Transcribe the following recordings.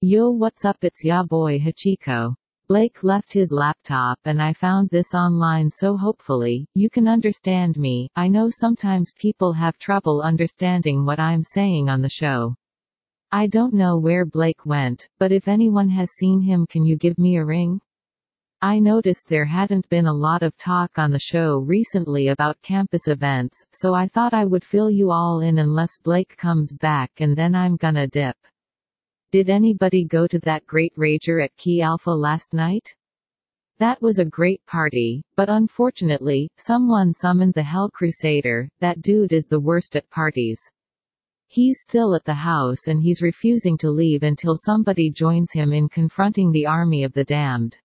Yo what's up it's ya boy Hachiko. Blake left his laptop and I found this online so hopefully, you can understand me, I know sometimes people have trouble understanding what I'm saying on the show. I don't know where Blake went, but if anyone has seen him can you give me a ring? I noticed there hadn't been a lot of talk on the show recently about campus events, so I thought I would fill you all in unless Blake comes back and then I'm gonna dip. Did anybody go to that great rager at Key Alpha last night? That was a great party, but unfortunately, someone summoned the Hell Crusader, that dude is the worst at parties. He's still at the house and he's refusing to leave until somebody joins him in confronting the army of the damned.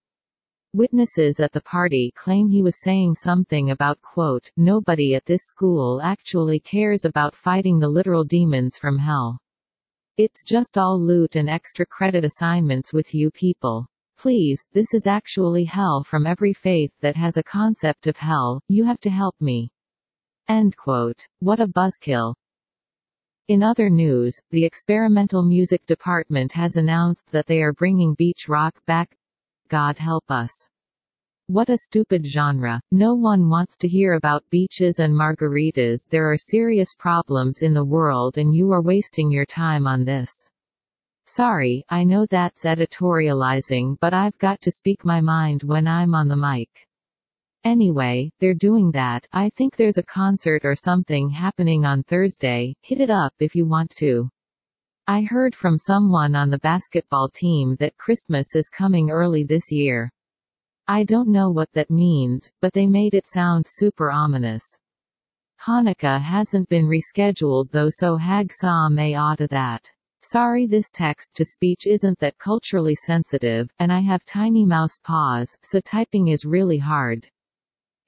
Witnesses at the party claim he was saying something about quote, nobody at this school actually cares about fighting the literal demons from hell. It's just all loot and extra credit assignments with you people. Please, this is actually hell from every faith that has a concept of hell, you have to help me. End quote. What a buzzkill. In other news, the experimental music department has announced that they are bringing beach rock back God help us. What a stupid genre. No one wants to hear about beaches and margaritas. There are serious problems in the world and you are wasting your time on this. Sorry, I know that's editorializing but I've got to speak my mind when I'm on the mic. Anyway, they're doing that. I think there's a concert or something happening on Thursday. Hit it up if you want to. I heard from someone on the basketball team that Christmas is coming early this year. I don't know what that means, but they made it sound super ominous. Hanukkah hasn't been rescheduled though so Hag Saw may oughta that. Sorry this text-to-speech isn't that culturally sensitive, and I have tiny mouse paws, so typing is really hard.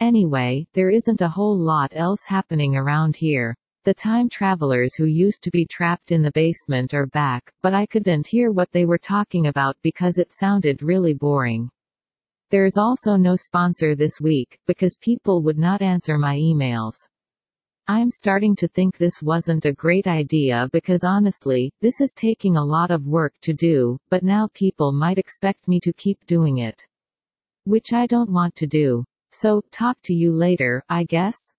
Anyway, there isn't a whole lot else happening around here. The time travelers who used to be trapped in the basement are back, but I couldn't hear what they were talking about because it sounded really boring. There's also no sponsor this week, because people would not answer my emails. I'm starting to think this wasn't a great idea because honestly, this is taking a lot of work to do, but now people might expect me to keep doing it. Which I don't want to do. So, talk to you later, I guess?